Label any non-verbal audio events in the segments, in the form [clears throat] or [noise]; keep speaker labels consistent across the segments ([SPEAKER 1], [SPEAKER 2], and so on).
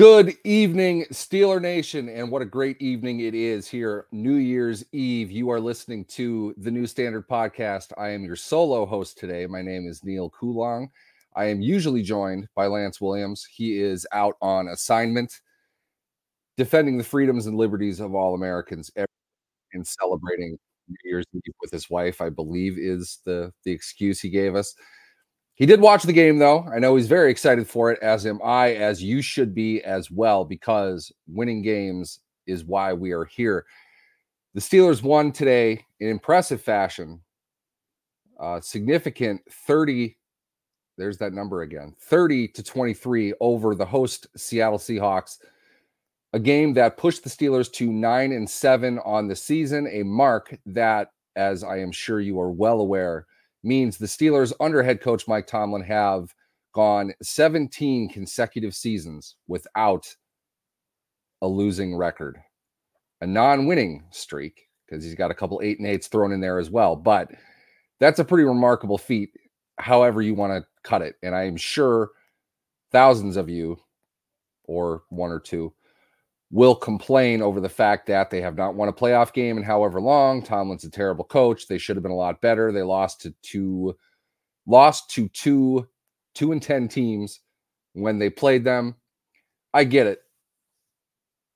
[SPEAKER 1] Good evening, Steeler Nation, and what a great evening it is here, New Year's Eve. You are listening to the New Standard Podcast. I am your solo host today. My name is Neal Coolong. I am usually joined by Lance Williams. He is out on assignment, defending the freedoms and liberties of all Americans and celebrating New Year's Eve with his wife, I believe is the, the excuse he gave us. He did watch the game, though. I know he's very excited for it, as am I, as you should be as well, because winning games is why we are here. The Steelers won today in impressive fashion. Uh, significant 30, there's that number again 30 to 23 over the host Seattle Seahawks. A game that pushed the Steelers to nine and seven on the season, a mark that, as I am sure you are well aware, means the Steelers under head coach Mike Tomlin have gone 17 consecutive seasons without a losing record, a non-winning streak because he's got a couple eight and eights thrown in there as well. But that's a pretty remarkable feat, however you want to cut it. And I am sure thousands of you, or one or two, will complain over the fact that they have not won a playoff game in however long. Tomlin's a terrible coach. They should have been a lot better. They lost to two, lost to two, two and ten teams when they played them. I get it.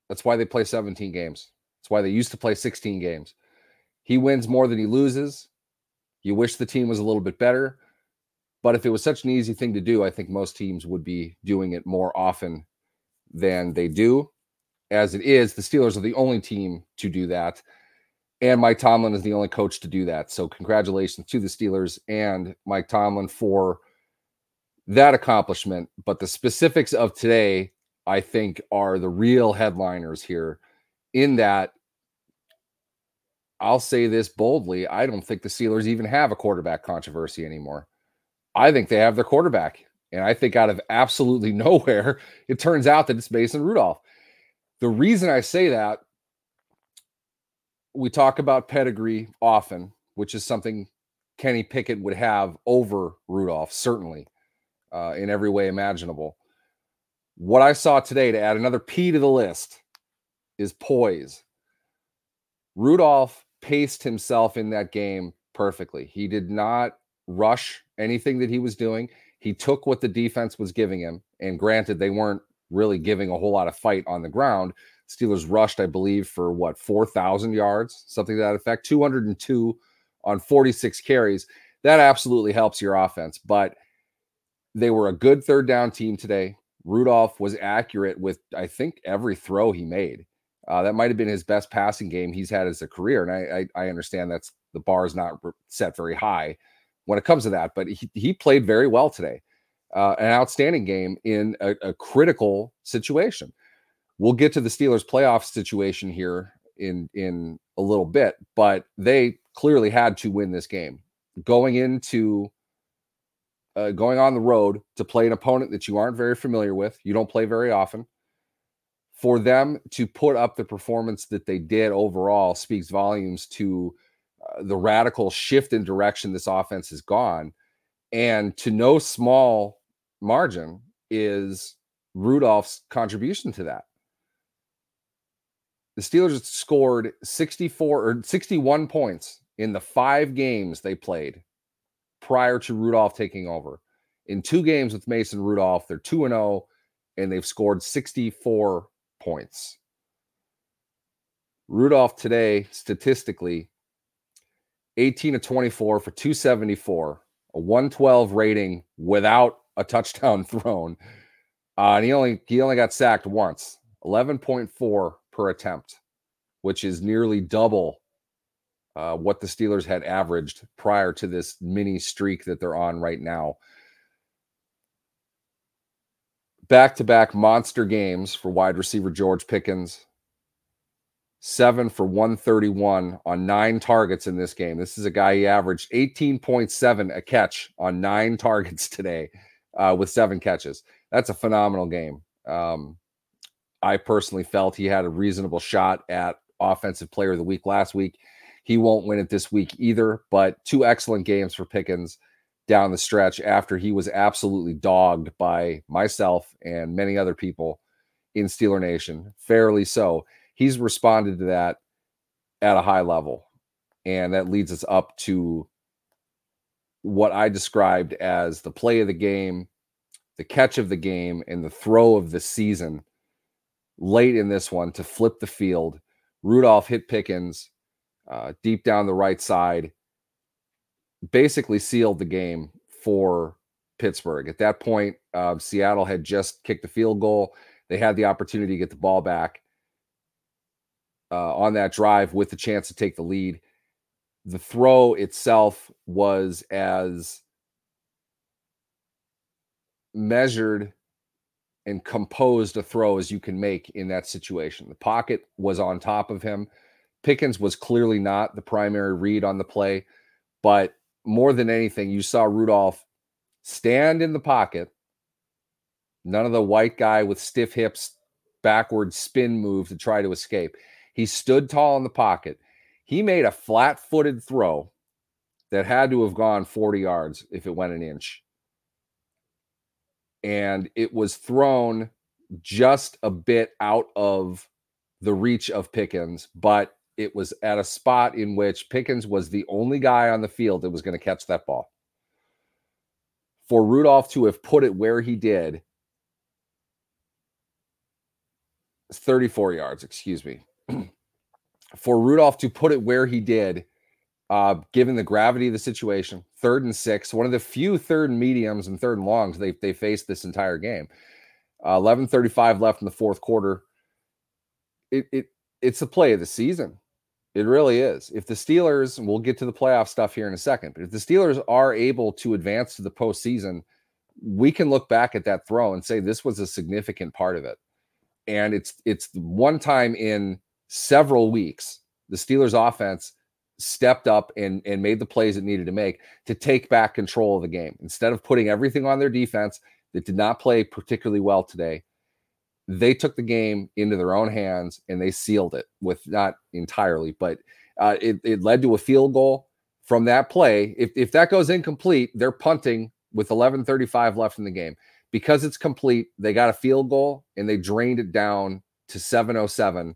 [SPEAKER 1] That's why they play 17 games. That's why they used to play 16 games. He wins more than he loses. You wish the team was a little bit better. But if it was such an easy thing to do, I think most teams would be doing it more often than they do as it is, the Steelers are the only team to do that. And Mike Tomlin is the only coach to do that. So, congratulations to the Steelers and Mike Tomlin for that accomplishment. But the specifics of today, I think, are the real headliners here. In that, I'll say this boldly I don't think the Steelers even have a quarterback controversy anymore. I think they have their quarterback. And I think out of absolutely [laughs] nowhere, it turns out that it's Mason Rudolph. The reason I say that, we talk about pedigree often, which is something Kenny Pickett would have over Rudolph, certainly, uh, in every way imaginable. What I saw today to add another P to the list is poise. Rudolph paced himself in that game perfectly. He did not rush anything that he was doing. He took what the defense was giving him. And granted, they weren't really giving a whole lot of fight on the ground. Steelers rushed, I believe, for what, 4,000 yards, something to that effect, 202 on 46 carries. That absolutely helps your offense. But they were a good third down team today. Rudolph was accurate with, I think, every throw he made. Uh, that might have been his best passing game he's had as a career. And I, I, I understand that's the bar is not set very high when it comes to that, but he, he played very well today uh, an outstanding game in a, a, critical situation. We'll get to the Steelers playoff situation here in in a little bit, but they clearly had to win this game. Going into uh, going on the road to play an opponent that you aren't very familiar with, you don't play very often. For them to put up the performance that they did overall speaks volumes to uh, the radical shift in direction this offense has gone and to no small margin is Rudolph's contribution to that. The Steelers scored 64 or 61 points in the five games they played prior to Rudolph taking over. In two games with Mason Rudolph, they're 2 and 0 and they've scored 64 points. Rudolph today, statistically, 18 to 24 for 274, a 112 rating without a touchdown [laughs] thrown. Uh, and he only he only got sacked once, 11.4 per attempt, which is nearly double uh, what the Steelers had averaged prior to this mini streak that they're on right now. Back to back monster games for wide receiver George Pickens. Seven for 131 on nine targets in this game. This is a guy he averaged 18.7 a catch on nine [laughs] targets today uh, with seven catches. That's a phenomenal game. Um, I personally felt he had a reasonable shot at offensive player of the week last week. He won't win it this week either, but two excellent games for Pickens down the stretch after he was absolutely dogged by myself and many other people in Steeler Nation, fairly so. He's responded to that at a high level. And that leads us up to what I described as the play of the game, the catch of the game, and the throw of the season late in this one to flip the field. Rudolph hit Pickens uh, deep down the right side, basically sealed the game for Pittsburgh. At that point, uh, Seattle had just kicked the field goal. They had the opportunity to get the ball back uh, on that drive with the chance to take the lead. The throw itself was as measured and composed a throw as you can make in that situation. The pocket was on top of him. Pickens was clearly not the primary read on the play, but more than anything, you saw Rudolph stand in the pocket. None of the white guy with stiff hips, backward spin move to try to escape. He stood tall in the pocket. He made a flat footed throw that had to have gone 40 yards if it went an inch and it was thrown just a bit out of the reach of Pickens, but it was at a spot in which Pickens was the only guy on the field that was going to catch that ball. For Rudolph to have put it where he did, 34 yards, excuse me. [clears throat] For Rudolph to put it where he did uh, given the gravity of the situation. Third and six, one of the few third and mediums and third and longs they they faced this entire game. Uh, Eleven thirty five left in the fourth quarter. It it it's the play of the season. It really is. If the Steelers, we'll get to the playoff stuff here in a second, but if the Steelers are able to advance to the postseason, we can look back at that throw and say this was a significant part of it. And it's it's one time in several weeks the Steelers offense stepped up and, and made the plays it needed to make to take back control of the game. Instead of putting everything on their defense that did not play particularly well today, they took the game into their own hands and they sealed it with not entirely, but uh, it, it led to a field goal from that play. If, if that goes incomplete, they're punting with 11:35 left in the game. Because it's complete, they got a field goal and they drained it down to 707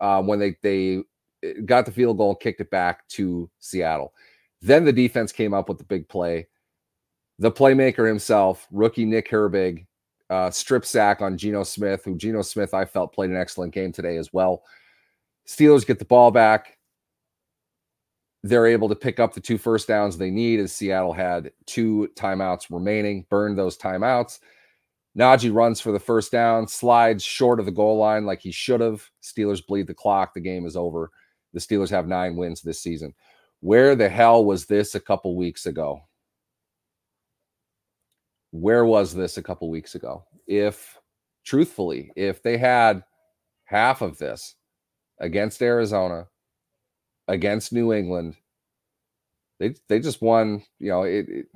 [SPEAKER 1] uh, when they they got the field goal, kicked it back to Seattle. Then the defense came up with the big play. The playmaker himself, rookie Nick Herbig, uh, strip sack on Geno Smith, who Geno Smith I felt played an excellent game today as well. Steelers get the ball back. They're able to pick up the two first downs they need as Seattle had two timeouts remaining, burned those timeouts. Najee runs for the first down, slides short of the goal line like he should have. Steelers bleed the clock. The game is over. The Steelers have nine wins this season. Where the hell was this a couple weeks ago? Where was this a couple weeks ago? If, truthfully, if they had half of this against Arizona, against New England, they they just won. You know, it, it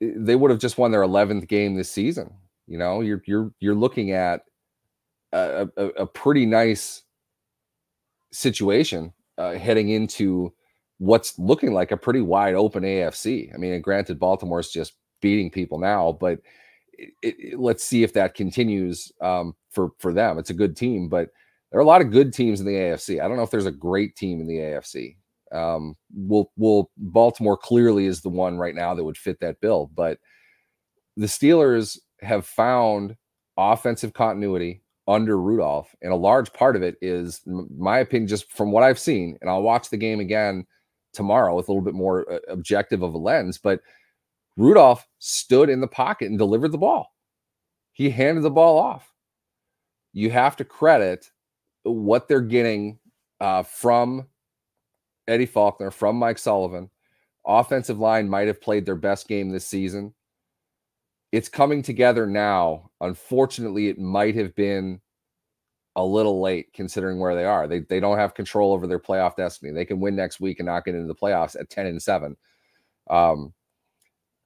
[SPEAKER 1] they would have just won their 11th game this season. You know, you're you're you're looking at a, a, a pretty nice situation uh, heading into what's looking like a pretty wide open AFC. I mean, granted, Baltimore's just beating people now, but it, it, let's see if that continues um, for for them. It's a good team, but there are a lot of good teams in the AFC. I don't know if there's a great team in the AFC. Um, will will Baltimore clearly is the one right now that would fit that bill, but the Steelers have found offensive continuity under Rudolph. And a large part of it is, my opinion, just from what I've seen, and I'll watch the game again tomorrow with a little bit more uh, objective of a lens, but Rudolph stood in the pocket and delivered the ball. He handed the ball off. You have to credit what they're getting uh, from Eddie Faulkner, from Mike Sullivan. Offensive line might have played their best game this season it's coming together now. Unfortunately, it might have been a little late considering where they are. They they don't have control over their playoff destiny. They can win next week and not get into the playoffs at 10 and 7. Um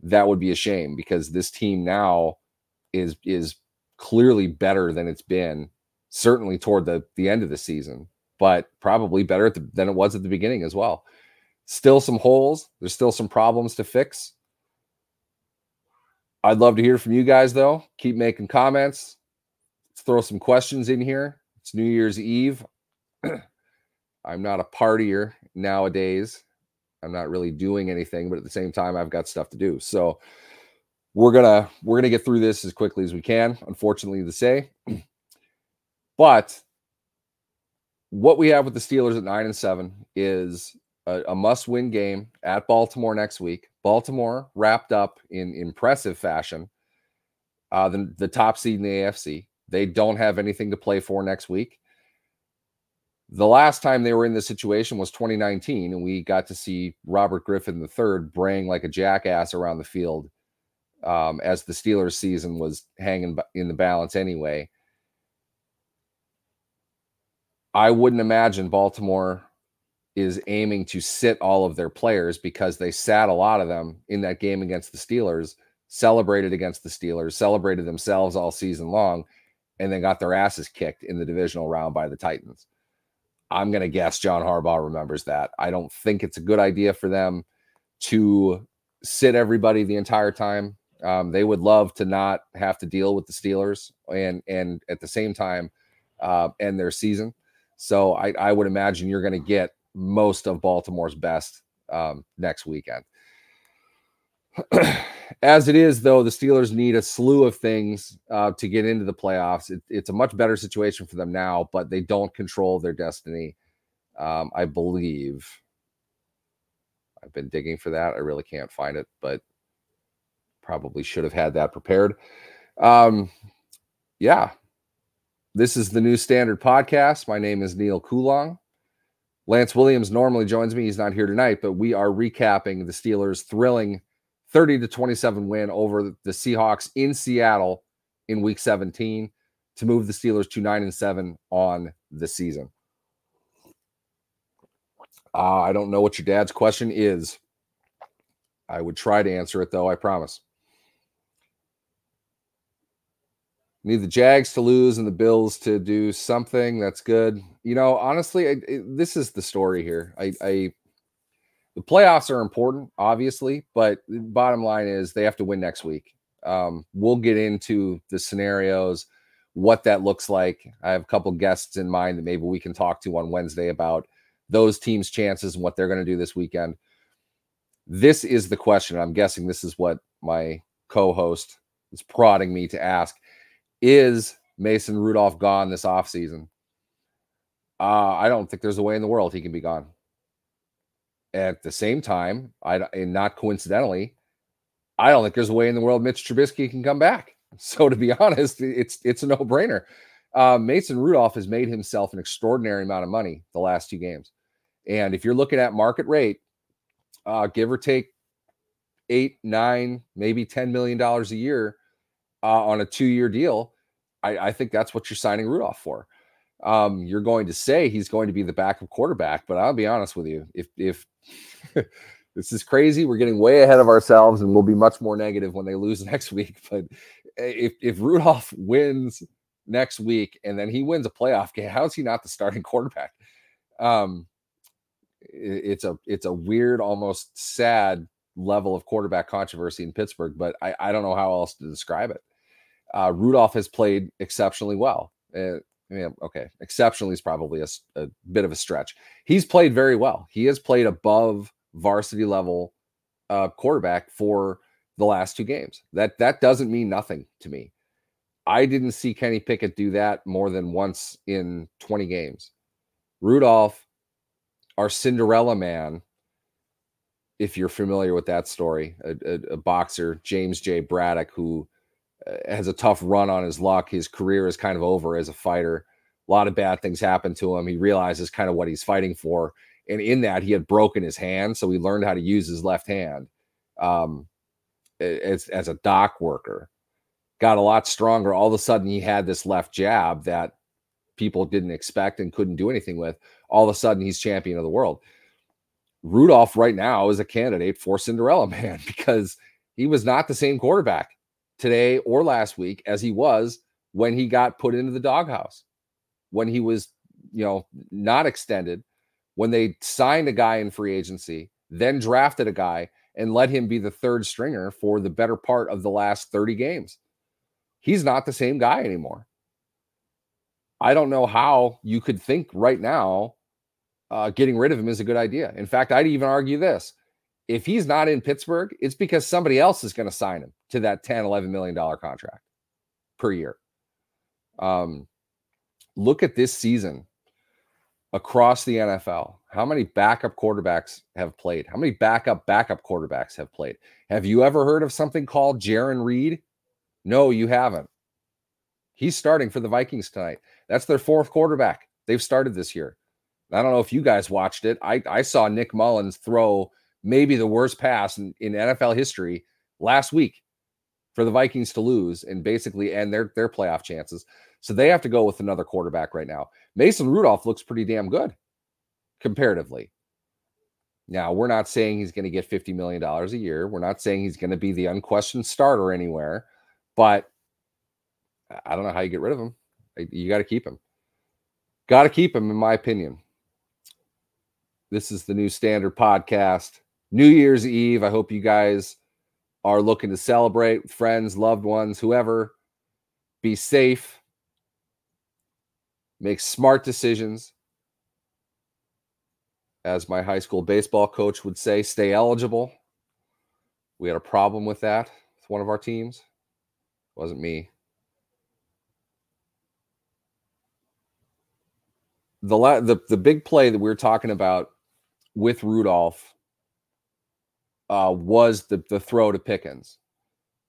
[SPEAKER 1] that would be a shame because this team now is is clearly better than it's been certainly toward the the end of the season, but probably better the, than it was at the beginning as well. Still some holes, there's still some problems to fix I'd love to hear from you guys, though. Keep making comments. Let's throw some questions in here. It's New Year's Eve. [clears throat] I'm not a partier nowadays. I'm not really doing anything, but at the same time, I've got stuff to do. So we're gonna we're gonna get through this as quickly as we can. Unfortunately, to say, [clears throat] but what we have with the Steelers at nine and seven is a, a must-win game at Baltimore next week. Baltimore wrapped up in impressive fashion. Uh, the, the top seed in the AFC. They don't have anything to play for next week. The last time they were in this situation was 2019, and we got to see Robert Griffin III braying like a jackass around the field um, as the Steelers season was hanging in the balance anyway. I wouldn't imagine Baltimore is aiming to sit all of their players because they sat a lot of them in that game against the Steelers, celebrated against the Steelers, celebrated themselves all season long, and then got their asses kicked in the divisional round by the Titans. I'm going to guess John Harbaugh remembers that. I don't think it's a good idea for them to sit everybody the entire time. Um, they would love to not have to deal with the Steelers and and at the same time uh, end their season. So I, I would imagine you're going to get most of Baltimore's best um, next weekend. [clears throat] As it is, though, the Steelers need a slew of things uh, to get into the playoffs. It, it's a much better situation for them now, but they don't control their destiny. Um, I believe. I've been digging for that. I really can't find it, but probably should have had that prepared. Um, yeah, this is the new standard podcast. My name is Neal Coolong. Lance Williams normally joins me. He's not here tonight, but we are recapping the Steelers' thrilling 30 to 27 win over the Seahawks in Seattle in week 17 to move the Steelers to 9 and 7 on the season. Uh, I don't know what your dad's question is. I would try to answer it though, I promise. Need the Jags to lose and the Bills to do something that's good. You know, honestly, I, it, this is the story here. I, I, the playoffs are important, obviously, but the bottom line is they have to win next week. Um, we'll get into the scenarios, what that looks like. I have a couple guests in mind that maybe we can talk to on Wednesday about those teams' chances and what they're going to do this weekend. This is the question. I'm guessing this is what my co-host is prodding me to ask is Mason Rudolph gone this offseason? Uh, I don't think there's a way in the world he can be gone. At the same time, I and not coincidentally, I don't think there's a way in the world Mitch Trubisky can come back. [laughs] So to be honest, it's it's a no-brainer. Uh, Mason Rudolph has made himself an extraordinary amount of money the last two games, and if you're looking at market rate, uh, give or take eight, nine, maybe ten million dollars a year uh, on a two-year deal, I, I think that's what you're signing Rudolph for. Um, you're going to say he's going to be the backup quarterback, but I'll be honest with you. If if [laughs] this is crazy, we're getting way ahead of ourselves, and we'll be much more negative when they lose [laughs] next week. But if if Rudolph wins next week and then he wins a playoff game, how is he not the starting [laughs] quarterback? Um, it's a it's a weird, almost sad level of quarterback controversy in Pittsburgh, but I, I don't know how else to describe it. Uh, Rudolph has played exceptionally well. Uh, yeah, okay, exceptionally is probably a, a, bit of a stretch. He's played very well. He has played above varsity level uh, quarterback for the last two games. That that doesn't mean nothing to me. I didn't see Kenny Pickett do that more than once in 20 games. Rudolph, our Cinderella man, if you're familiar with that story, a, a, a boxer, James J. Braddock, who has a tough run on his luck. His career is kind of over as a fighter. A lot of bad things happen to him. He realizes kind of what he's fighting for. And in that, he had broken his hand. So he learned how to use his left hand um, as, as a dock worker. Got a lot stronger. All of a sudden, he had this left jab that people didn't expect and couldn't do anything with. All of a sudden, he's champion of the world. Rudolph, right now, is a candidate for Cinderella Man [laughs] because he was not the same quarterback today or last week as he was when he got put into the doghouse, when he was, you know, not extended, when they signed a guy in free agency, then drafted a guy, and let him be the third stringer for the better part of the last 30 games. He's not the same guy anymore. I don't know how you could think right now uh, getting rid of him is a good idea. In fact, I'd even argue this if he's not in Pittsburgh, it's because somebody else is going to sign him to that 10, 11 million dollar contract per year. Um, look at this season across the NFL. How many backup quarterbacks have played? How many backup backup quarterbacks have played? Have you ever heard of something called Jarran Reed? No, you haven't. He's starting for the Vikings tonight. That's their fourth quarterback. They've started this year. I don't know if you guys watched it. I, I saw Nick Mullens throw maybe the worst pass in, in NFL history last week for the Vikings to lose and basically end their, their playoff chances. So they have to go with another quarterback right now. Mason Rudolph looks pretty damn good comparatively. Now, we're not saying he's going to get $50 million a year. We're not saying he's going to be the unquestioned starter anywhere, but I don't know how you get rid of him. You got to keep him. Got to keep him, in my opinion. This is the new standard podcast. New Year's Eve. I hope you guys are looking to celebrate friends, loved ones, whoever. Be safe. Make smart decisions. As my high school baseball coach would say, stay eligible. We had a problem with that with one of our teams. It wasn't me. the la- the the big play that we were talking about with Rudolph uh, was the the throw to Pickens.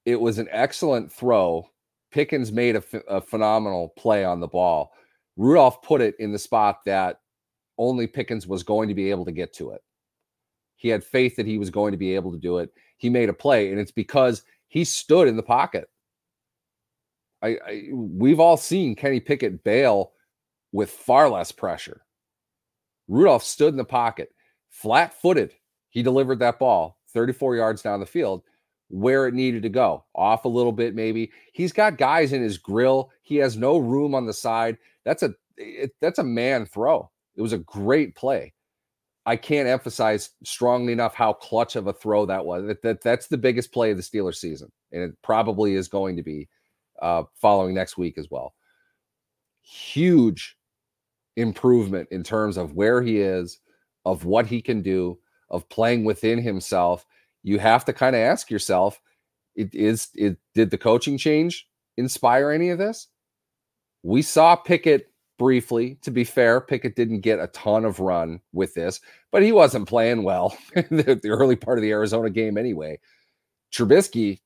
[SPEAKER 1] It was an excellent throw. Pickens made a, phenomenal play on the ball. Rudolph put it in the spot that only Pickens was going to be able to get to it. He had faith that he was going to be able to do it. He made a play, and it's because he stood in the pocket. I, I we've all seen Kenny Pickett bail with far less pressure. Rudolph stood in the pocket, flat footed. He delivered that ball 34 yards down the field where it needed to go, off a little bit, maybe. He's got guys in his grill. He has no room on the side. That's a it, that's a man throw. It was a great play. I can't emphasize strongly enough how clutch of a throw that was. That, that that's the biggest play of the Steelers season, and it probably is going to be uh, following next week as well. Huge improvement in terms of where he is, of what he can do, of playing within himself, you have to kind of ask yourself, it is it did the coaching change inspire any of this? We saw Pickett briefly. To be fair, Pickett didn't get a ton of run with this, but he wasn't playing well [laughs] the, the early part of the Arizona game anyway. Trubisky,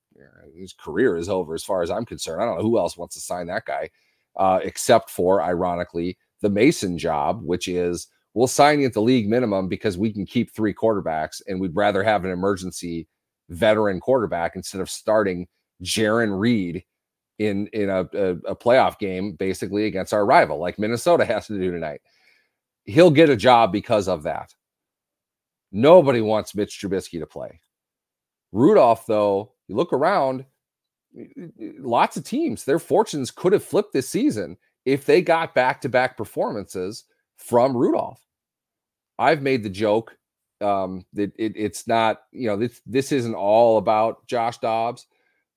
[SPEAKER 1] his career is over as far as I'm concerned. I don't know who else wants to sign that guy, uh, except for, ironically, the Mason job, which is we'll sign you at the league minimum because we can keep three quarterbacks and we'd rather have an emergency veteran quarterback instead of starting Jarran Reed in in a, a, a, playoff game basically against our rival like Minnesota [laughs] has to do tonight. He'll get a job because of that. Nobody wants Mitch Trubisky to play. Rudolph, though, you look around, lots of teams, their fortunes could have flipped this season if they got back to back performances from Rudolph. I've made the joke um, that it, it's not, you know, this this isn't all about Josh Dobbs,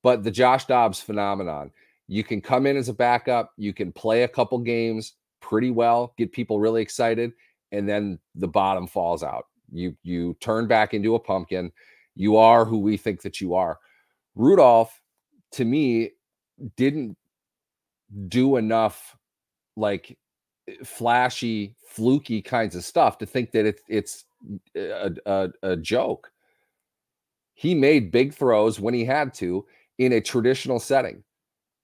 [SPEAKER 1] but the Josh Dobbs phenomenon. You can come in as a backup, you can play a couple games pretty well, get people really excited, and then the bottom falls out. You you turn back into a pumpkin. You are who we think that you are. Rudolph, to me, didn't do enough like flashy, fluky kinds of stuff to think that it's it's uh, a, a, a joke. He made big throws when he had to in a traditional setting.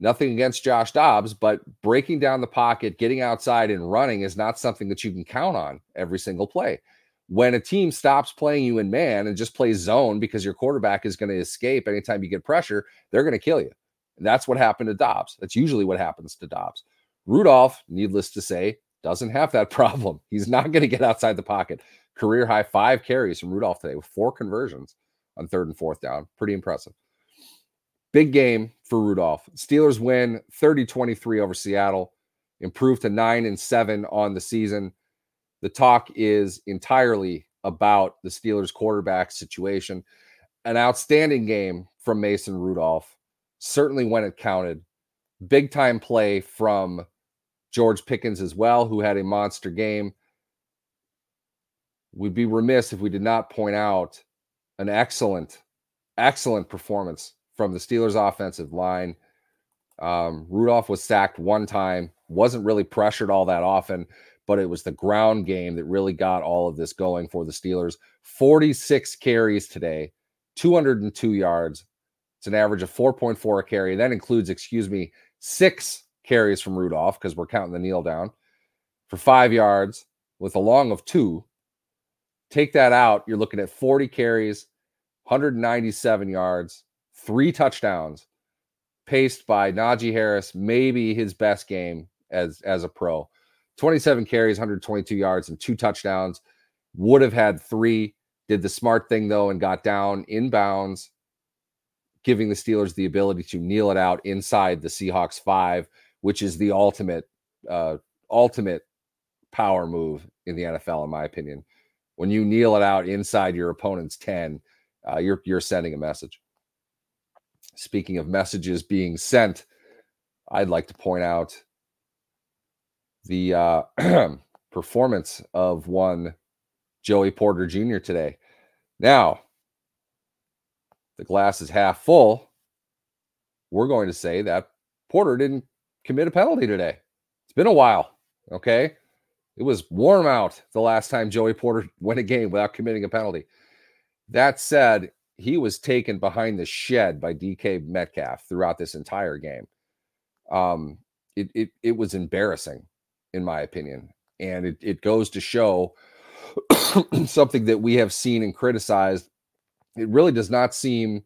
[SPEAKER 1] Nothing against Josh Dobbs, but breaking down the pocket, getting outside, and running is not something that you can count on every single play. When a team stops playing you in man and just plays zone because your quarterback is going to escape anytime you get pressure, they're going to kill you. And that's what happened to Dobbs. That's usually what happens to Dobbs. Rudolph, needless to say, doesn't have that [laughs] problem. He's not going to get outside the pocket. Career high five carries from Rudolph today with four conversions on third and fourth down. Pretty impressive. Big game for Rudolph. Steelers win 30 23 over Seattle, improved to nine and seven on the season. The talk is entirely about the Steelers quarterback situation. an outstanding game from Mason Rudolph, certainly when it counted. Big time play from George Pickens as well, who had a monster game. We'd be remiss if we did not point out an excellent, excellent performance from the Steelers' offensive line. Um, Rudolph was sacked one time, wasn't really pressured all that often, but it was the ground game that really got all of this going for the Steelers. 46 carries today, 202 yards. It's an average of 4.4 a carry. That includes, excuse me, six carries from Rudolph because we're counting the kneel down for five yards with a long of two. Take that out, you're looking at 40 carries, 197 yards, three touchdowns, paced by Najee Harris, maybe his best game as as a pro. 27 carries, 122 yards, and two touchdowns. Would have had three. Did the smart thing though and got down in bounds, giving the Steelers the ability to kneel it out inside the Seahawks five, which is the ultimate, uh, ultimate power move in the NFL, in my opinion. When you kneel it out inside your opponent's 10, uh, you're you're sending a message. Speaking of messages being sent, I'd like to point out the uh, [clears throat] performance of one Joey Porter Jr. today. Now, the glass is half full. We're going to say that Porter didn't commit a penalty today. It's been a while. Okay. It was warm out the last time Joey Porter [laughs] went a game without committing a penalty. That said, he was taken behind the shed by DK Metcalf throughout this entire game. Um, it, it, it was embarrassing, in my opinion. And it, it goes to show [coughs] something that we have seen and criticized. It really does not seem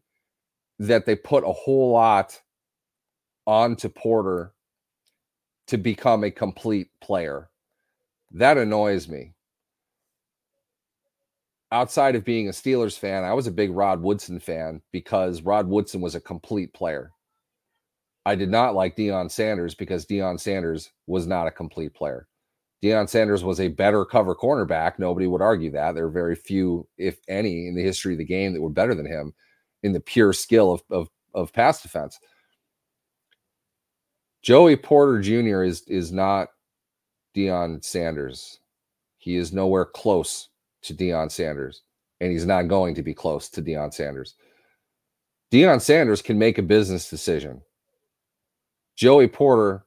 [SPEAKER 1] that they put a whole lot onto Porter to become a complete player. That annoys me. Outside of being a Steelers fan, I was a big Rod Woodson fan because Rod Woodson was a complete player. I did not like Deion Sanders because Deion Sanders was not a complete player. Deion Sanders was a better cover cornerback. Nobody would argue that. There are very few, if any, in the history of the game that were better than him in the pure skill of, of, of pass defense. Joey Porter Jr. is is not Deion Sanders. He is nowhere close to Deion Sanders, and he's not going to be close to Deion Sanders. Deion Sanders can make a business decision. Joey Porter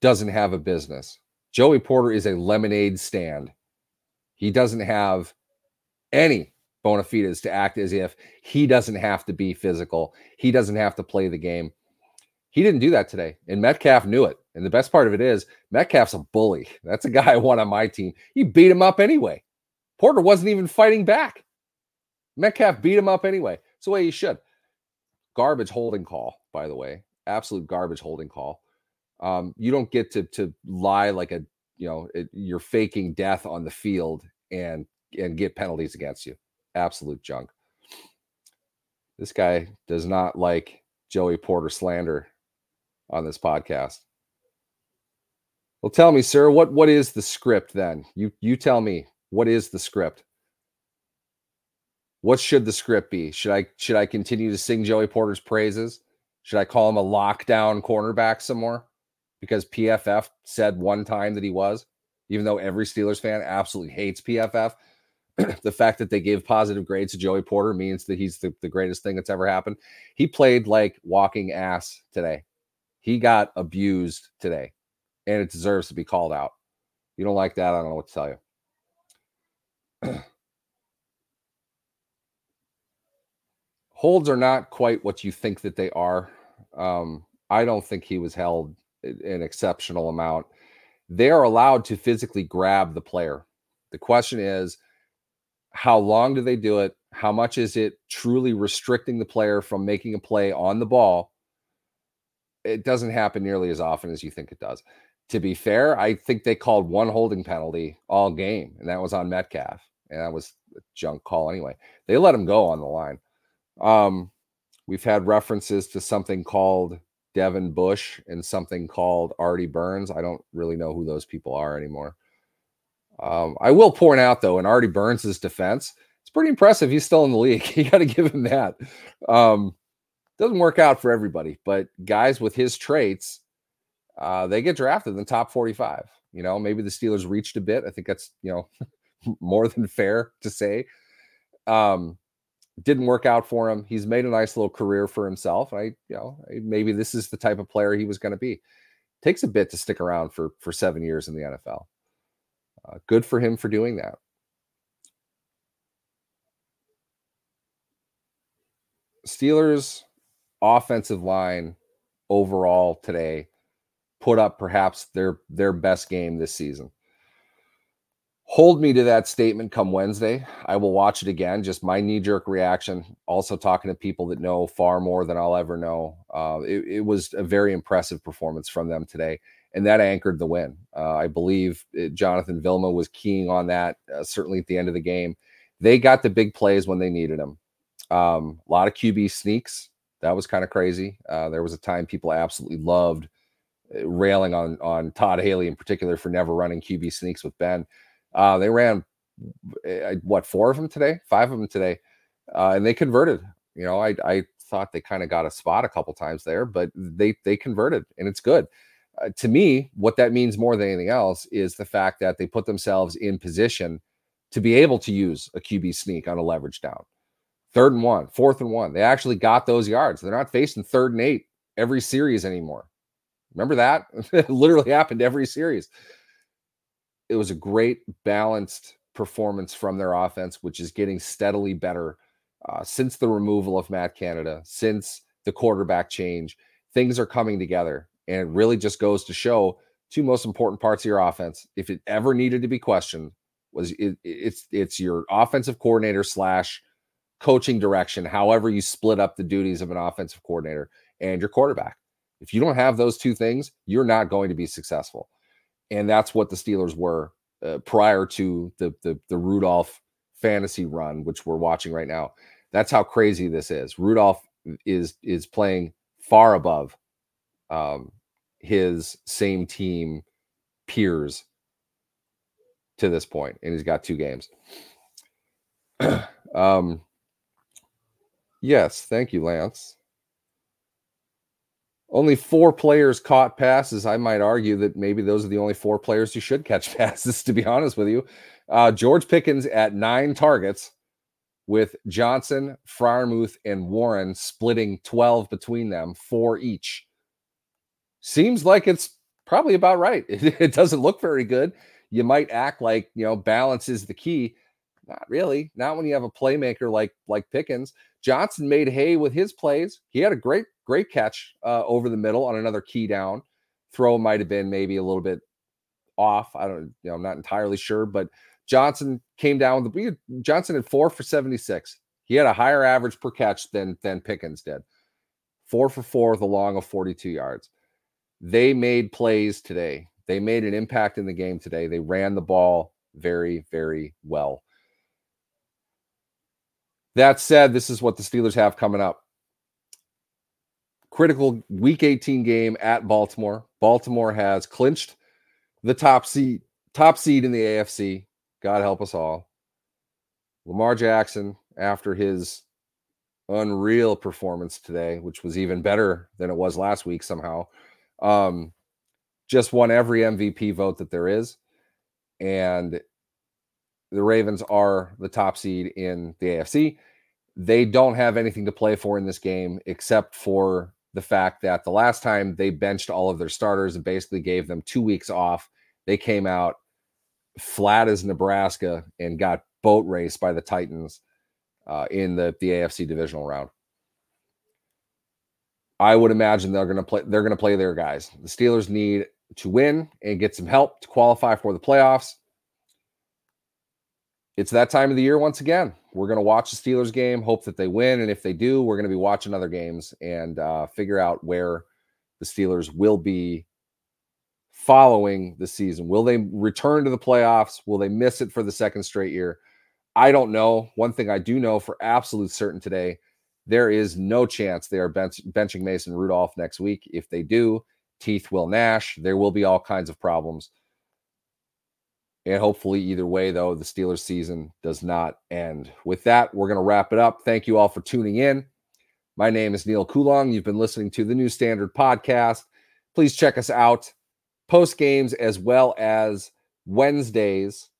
[SPEAKER 1] doesn't have a business. Joey Porter is a lemonade stand. He doesn't have any bona fides to act as if he doesn't have to be physical. He doesn't have to play the game. He didn't do that today, and Metcalf knew it. And the best part of it is Metcalf's a bully. [laughs] That's a guy I want on my team. He beat him up anyway. Porter wasn't even fighting back. Metcalf beat him up anyway. It's the way he should. Garbage holding call, by the way. Absolute garbage holding call. Um, you don't get to to lie like a you know it, you're faking death on the field and and get penalties against you. Absolute junk. This guy does not like Joey Porter slander on this podcast. Well, tell me, sir, what what is the script then? You you tell me what is the script? What should the script be? Should I should I continue to sing Joey Porter's praises? Should I call him a lockdown cornerback some more? Because PFF said one time that he was, even though every Steelers fan absolutely hates PFF. [clears throat] the fact that they gave positive grades to Joey Porter means that he's the, the greatest thing that's ever happened. He played like walking ass today. He got abused today, and it deserves to be called out. You don't like that? I don't know what to tell you. Holds are not quite what you think that they are. Um, I don't think he was held an exceptional amount. They are allowed to physically grab the player. The question is, how long do they do it? How much is it truly restricting the player from making a play on the ball? It doesn't happen nearly as often as you think it does. To be fair, I think they called one holding penalty all game, and that was on Metcalf. And that was a junk call anyway. They let him go on the line. Um, we've had references to something called Devin Bush and something called Artie Burns. I don't really know who those people are anymore. Um, I will point out, though, in Artie Burns' defense, it's it's pretty impressive. He's still in the league. [laughs] You got to give him that. Um, doesn't work out for everybody, but guys with his traits, uh, they get drafted in the top 45. You know, maybe the Steelers reached a bit. I think that's, you know, [laughs] more than fair to say. Um, didn't work out for him. He's made a nice little career for himself. I, you know, maybe this is the type of player he was going to be. Takes a bit to stick around for for seven years in the NFL. Uh, good for him for doing that. Steelers offensive line overall today put up perhaps their their best game this season. Hold me to that statement come Wednesday. I will watch it again. Just my knee jerk reaction. Also, talking to people that know far more than I'll ever know. Uh, it, it, was a very impressive performance from them today, and that anchored the win. Uh, I believe it, Jonathan Vilma was keying on that, uh, certainly at the end of the game. They got the big plays when they needed them. Um, a lot of QB sneaks. That was kind of crazy. Uh, there was a time people absolutely loved uh, railing on on Todd Haley in particular for never running QB sneaks with Ben. Uh, they ran uh, what four of them today, five of them today, uh, and they converted. You know, I I thought they kind of got a spot a couple times there, but they they converted, and it's good. Uh, to me, what that means more than anything else is the fact that they put themselves in position to be able to use a QB sneak on a leverage down. Third and one, fourth and one. They actually got those yards. They're not facing third and eight every series anymore. Remember that? [laughs] it literally happened every series it was a great balanced performance from their offense, which is getting steadily better uh, since the removal of Matt Canada, since the quarterback change. Things are coming together, and it really just goes to show two most important parts of your offense. If it ever needed to be questioned, was it, it's it's your offensive coordinator slash coaching direction, however you split up the duties of an offensive coordinator and your quarterback. If you don't have those two things, you're not going to be successful and that's what the Steelers were uh, prior to the, the the Rudolph fantasy run, which we're watching right now. That's how crazy this is. Rudolph is is playing far above um, his same team peers to this point, and he's got two games. [clears throat] um, yes, thank you, Lance. Only four players caught passes. I might argue that maybe those are the only four players who should catch [laughs] passes, to be honest with you. Uh, George Pickens at nine targets, with Johnson, Freiermuth, and Warren splitting 12 between them, four each. Seems like it's probably about right. It, [laughs] it doesn't look very good. You might act like, you know, balance is the key. Not really. Not when you have a playmaker like like Pickens. Johnson made hay with his plays. He had a great great catch uh, over the middle on another key down. Throw might have been maybe a little bit off. I don't, you know, I'm not entirely sure, but Johnson came down with the Johnson had four for 76. He had a higher average per catch than than Pickens did. Four for four with a long of 42 yards. They made plays today. They made an impact in the game today. They ran the ball very, very well. That said, this is what the Steelers have coming up critical week 18 game at Baltimore. Baltimore has clinched the top seed, top seed in the AFC. God help us all. Lamar Jackson, after his unreal performance today, which was even better than it was last week somehow, um, just won every MVP vote that there is. And the Ravens are the top seed in the AFC. They don't have anything to play for in this game except for the fact that the last time they benched all of their starters and basically gave them two weeks off, they came out flat as Nebraska and got boat raced by the Titans uh, in the, the AFC divisional round. I would imagine they're going to play. They're going to play their guys. The Steelers need to win and get some help to qualify for the playoffs. It's that time of the year once again we're going to watch the Steelers game, hope that they win. And if they do, we're going to be watching other games and uh, figure out where the Steelers will be following the season. Will they return to the playoffs? Will they miss it for the second straight year? I don't know. One thing I do know for absolute certain today there is no chance they are bench- benching Mason Rudolph next week. If they do, teeth will gnash. There will be all kinds of problems. And hopefully, either way, though, the Steelers season does not end. With that, we're going to wrap it up. Thank you all for tuning in. My name is Neal Coolong. You've been listening to the New Standard Podcast. Please check us out post games as well as Wednesdays,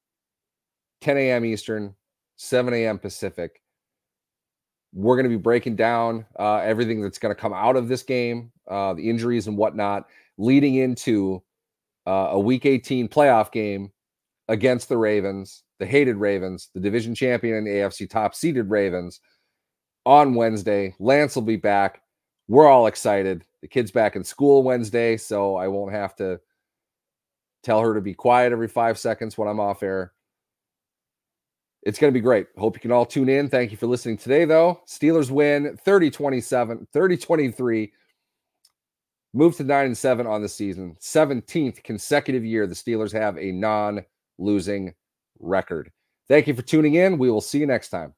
[SPEAKER 1] 10 a.m. Eastern, 7 a.m. Pacific. We're going to be breaking down uh, everything that's going to come out of this game, uh, the injuries and whatnot, leading into uh, a Week 18 playoff game against the Ravens, the hated Ravens, the division champion and the AFC top seeded Ravens on Wednesday. Lance will be back. We're all excited. The kid's back in school Wednesday, so I won't have to tell her to be quiet every five seconds when I'm off air. It's going to be great. Hope you can all tune in. Thank you for listening today, though. Steelers win 30 27, 30 23. Move to 9 and 7 on the season. 17th consecutive year the Steelers have a non losing record. Thank you for tuning in. We will see you next time.